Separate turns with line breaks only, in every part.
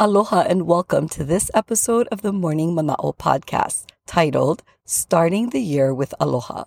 Aloha and welcome to this episode of the Morning Mana'o podcast titled Starting the Year with Aloha.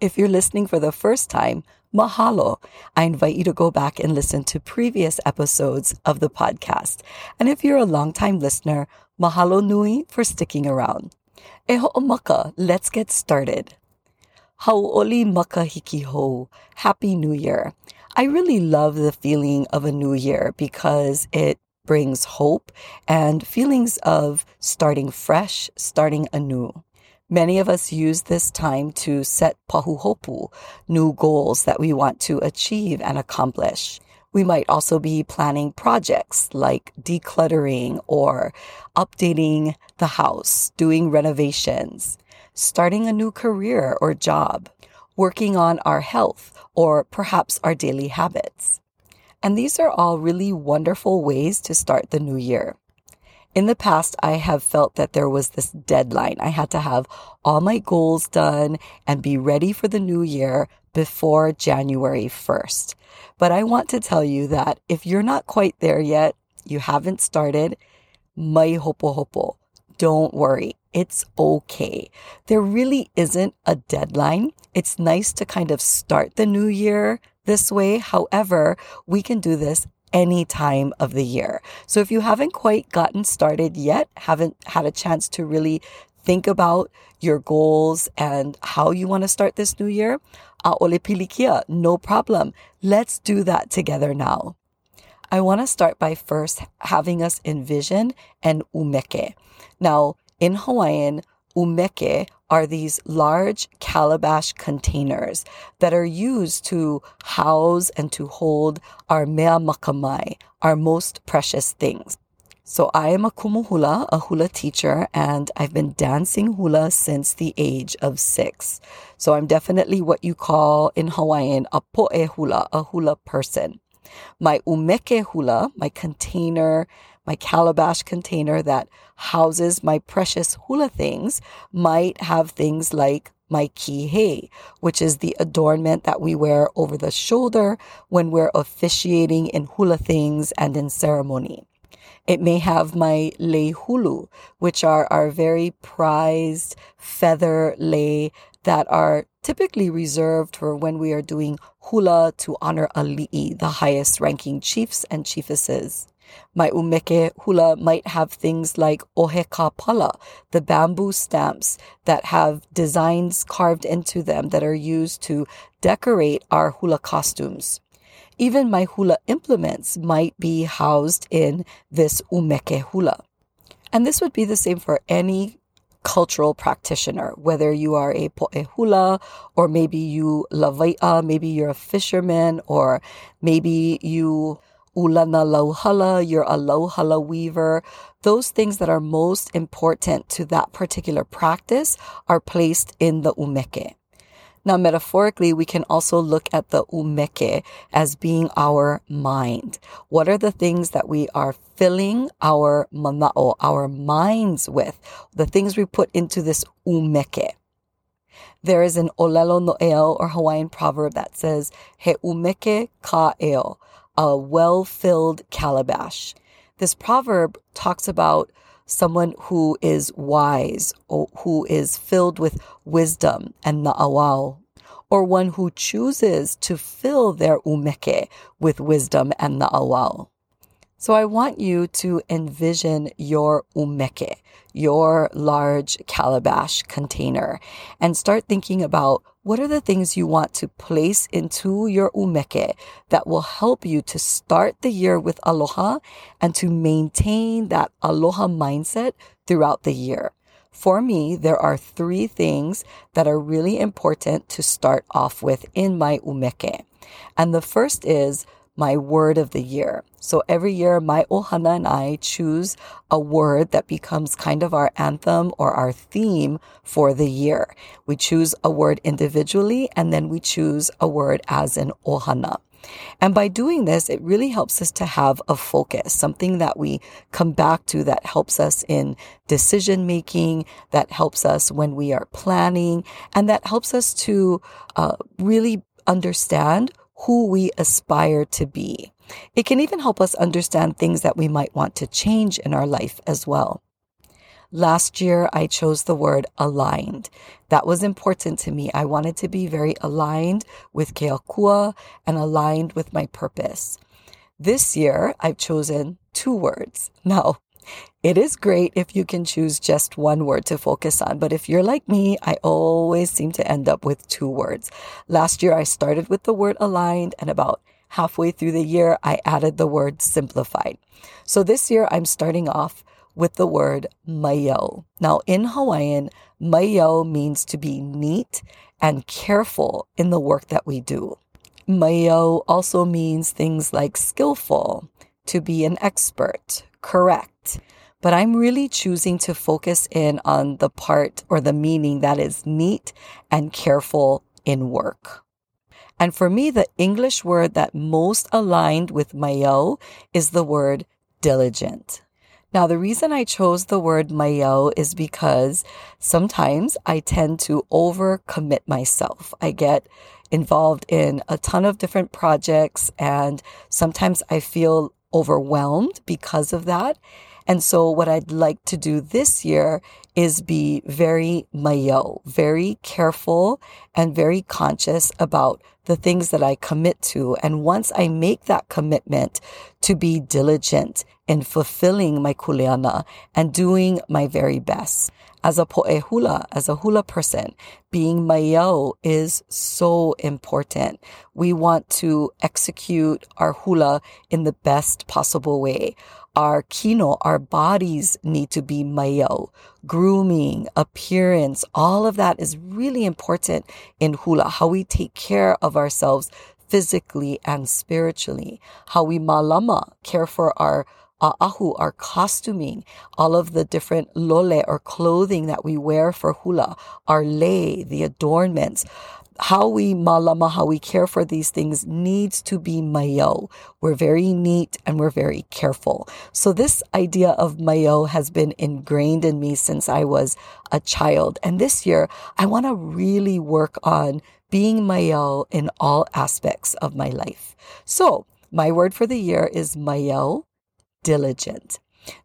If you're listening for the first time, mahalo. I invite you to go back and listen to previous episodes of the podcast. And if you're a longtime listener, mahalo nui for sticking around. E maka, let's get started. Hau'oli Makahiki Hou. Happy New Year. I really love the feeling of a new year because it brings hope and feelings of starting fresh, starting anew. Many of us use this time to set pahuhopu, new goals that we want to achieve and accomplish. We might also be planning projects like decluttering or updating the house, doing renovations, starting a new career or job, working on our health, or perhaps our daily habits. And these are all really wonderful ways to start the new year. In the past, I have felt that there was this deadline. I had to have all my goals done and be ready for the new year before January 1st. But I want to tell you that if you're not quite there yet, you haven't started, mai hopohopo. Don't worry. It's okay. There really isn't a deadline. It's nice to kind of start the new year this way. However, we can do this any time of the year. So if you haven't quite gotten started yet, haven't had a chance to really think about your goals and how you want to start this new year, pilikia, no problem. Let's do that together now. I want to start by first having us envision an umeke. Now, in Hawaiian, umeke are these large calabash containers that are used to house and to hold our mea makamae, our most precious things. So I am a kumu hula, a hula teacher, and I've been dancing hula since the age of six. So I'm definitely what you call in Hawaiian a poe hula, a hula person. My umeke hula, my container, my calabash container that houses my precious hula things might have things like my kihei, which is the adornment that we wear over the shoulder when we're officiating in hula things and in ceremony. It may have my lei hulu, which are our very prized feather lei that are typically reserved for when we are doing hula to honor ali'i, the highest ranking chiefs and chiefesses. My umeke hula might have things like ohe kapala, the bamboo stamps that have designs carved into them that are used to decorate our hula costumes. Even my hula implements might be housed in this umeke hula. And this would be the same for any cultural practitioner, whether you are a po'ehula or maybe you lawai'a, maybe you're a fisherman or maybe you ulana lauhala, you're a lauhala weaver. Those things that are most important to that particular practice are placed in the umeke. Now, metaphorically, we can also look at the umeke as being our mind. What are the things that we are filling our mana'o, our minds with? The things we put into this umeke. There is an olelo no'eau or Hawaiian proverb that says, he umeke ka'eo a well filled calabash. This proverb talks about someone who is wise or who is filled with wisdom and na'auao, or one who chooses to fill their umeke with wisdom and na'auao. So I want you to envision your umeke, your large calabash container, and start thinking about what are the things you want to place into your umeke that will help you to start the year with aloha and to maintain that aloha mindset throughout the year? For me, there are three things that are really important to start off with in my umeke. And the first is my word of the year. So every year, my ohana and I choose a word that becomes kind of our anthem or our theme for the year. We choose a word individually and then we choose a word as an ohana. And by doing this, it really helps us to have a focus, something that we come back to that helps us in decision making, that helps us when we are planning, and that helps us to uh, really understand who we aspire to be. It can even help us understand things that we might want to change in our life as well. Last year, I chose the word aligned. That was important to me. I wanted to be very aligned with Ke Akua and aligned with my purpose. This year, I've chosen two words. Now, it is great if you can choose just one word to focus on, but if you're like me, I always seem to end up with two words. Last year, I started with the word aligned, and about halfway through the year, I added the word simplified. So this year, I'm starting off with the word maiau. Now, in Hawaiian, maiau means to be neat and careful in the work that we do. Maiau also means things like skillful, to be an expert, correct. But I'm really choosing to focus in on the part or the meaning that is neat and careful in work. And for me, the English word that most aligned with maiau is the word diligent. Now, the reason I chose the word maiau is because sometimes I tend to overcommit myself. I get involved in a ton of different projects and sometimes I feel overwhelmed because of that. And so what I'd like to do this year is be very maiau, very careful and very conscious about the things that I commit to. And once I make that commitment to be diligent in fulfilling my kuleana and doing my very best. As a poe hula, as a hula person, being maiau is so important. We want to execute our hula in the best possible way our kino, our bodies need to be maiau, grooming, appearance, all of that is really important in hula, how we take care of ourselves physically and spiritually, how we malama, care for our a'ahu, our costuming, all of the different lole or clothing that we wear for hula, our lei, the adornments, how we malama, how we care for these things needs to be maiau. We're very neat and we're very careful. So this idea of maiau has been ingrained in me since I was a child. And this year, I want to really work on being maiau in all aspects of my life. So my word for the year is maiau, diligent.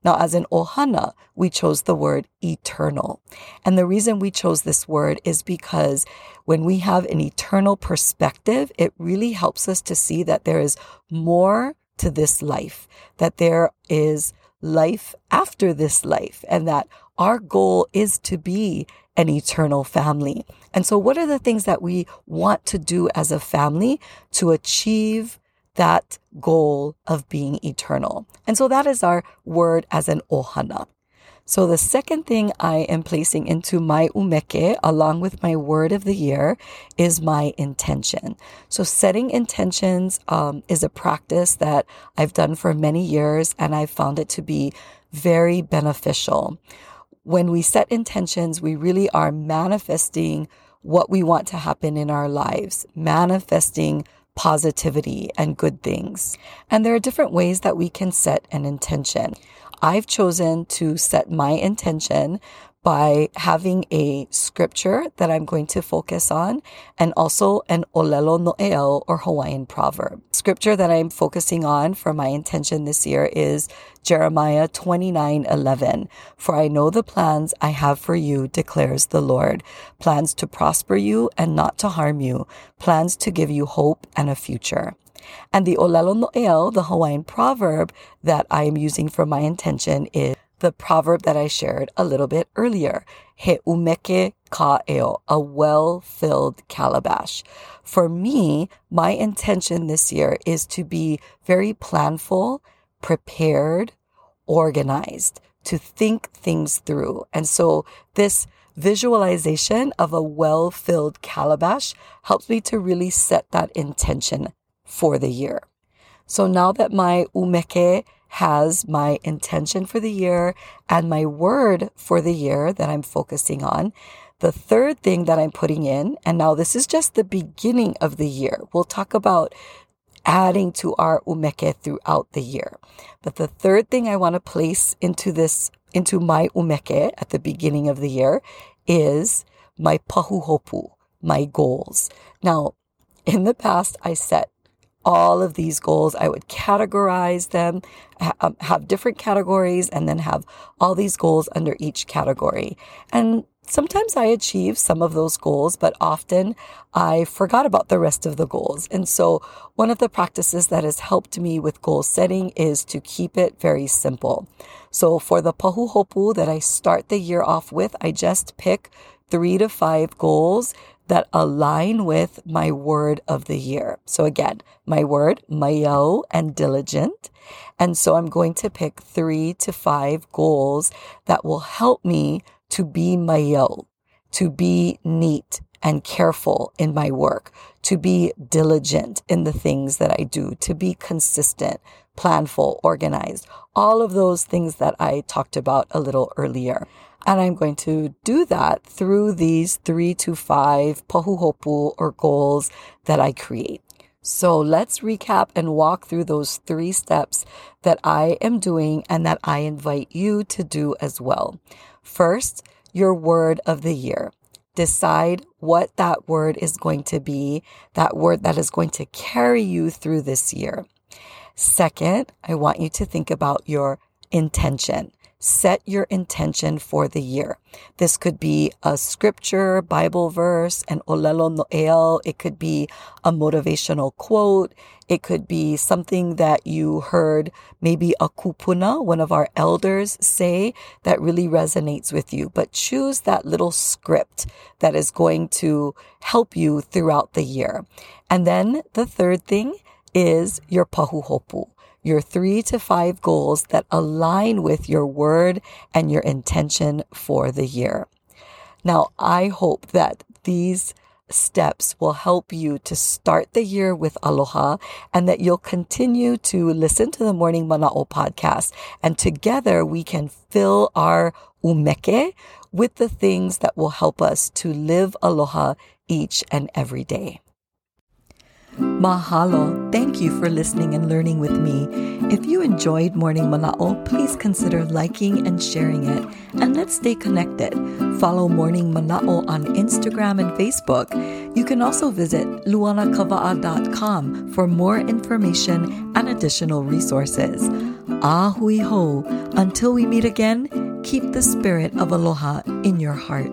Now, as an ohana, we chose the word eternal. And the reason we chose this word is because when we have an eternal perspective, it really helps us to see that there is more to this life, that there is life after this life, and that our goal is to be an eternal family. And so, what are the things that we want to do as a family to achieve that goal of being eternal. And so that is our word as an ohana. So the second thing I am placing into my umeke along with my word of the year is my intention. So setting intentions um, is a practice that I've done for many years and I've found it to be very beneficial. When we set intentions, we really are manifesting what we want to happen in our lives, manifesting positivity and good things. And there are different ways that we can set an intention. I've chosen to set my intention by having a scripture that I'm going to focus on and also an olelo no'eau or Hawaiian proverb. Scripture that I'm focusing on for my intention this year is Jeremiah 29:11. For I know the plans I have for you, declares the Lord, plans to prosper you and not to harm you, plans to give you hope and a future. And the olelo no'eau, the Hawaiian proverb that I am using for my intention is the proverb that I shared a little bit earlier. He umeke ka'eo, a well-filled calabash. For me, my intention this year is to be very planful, prepared, organized, to think things through. And so this visualization of a well-filled calabash helps me to really set that intention for the year. So now that my umeke has my intention for the year and my word for the year that I'm focusing on, the third thing that I'm putting in, and now this is just the beginning of the year. We'll talk about adding to our umeke throughout the year. But the third thing I want to place into this, into my umeke at the beginning of the year is my pahuhopu, my goals. Now, in the past, I set all of these goals. I would categorize them, um, have different categories, and then have all these goals under each category. And sometimes I achieve some of those goals, but often I forgot about the rest of the goals. And so one of the practices that has helped me with goal setting is to keep it very simple. So for the pahuhopu that I start the year off with, I just pick three to five goals that align with my word of the year. So again, my word, maiau and diligent. And so I'm going to pick three to five goals that will help me to be maiau, to be neat and careful in my work, to be diligent in the things that I do, to be consistent, planful, organized, all of those things that I talked about a little earlier. And I'm going to do that through these three to five pahuhopu or goals that I create. So let's recap and walk through those three steps that I am doing and that I invite you to do as well. First, your word of the year. Decide what that word is going to be, that word that is going to carry you through this year. Second, I want you to think about your intention set your intention for the year. This could be a scripture, Bible verse, an olelo no'eau. It could be a motivational quote. It could be something that you heard maybe a kupuna, one of our elders say that really resonates with you. But choose that little script that is going to help you throughout the year. And then the third thing is your pahuhopu your three to five goals that align with your word and your intention for the year. Now, I hope that these steps will help you to start the year with aloha and that you'll continue to listen to the Morning Mana'o podcast. And together we can fill our umeke with the things that will help us to live aloha each and every day. Mahalo. Thank you for listening and learning with me. If you enjoyed Morning Mana'o, please consider liking and sharing it. And let's stay connected. Follow Morning Mana'o on Instagram and Facebook. You can also visit luanakawaa.com for more information and additional resources. A hui hou. Until we meet again, keep the spirit of aloha in your heart.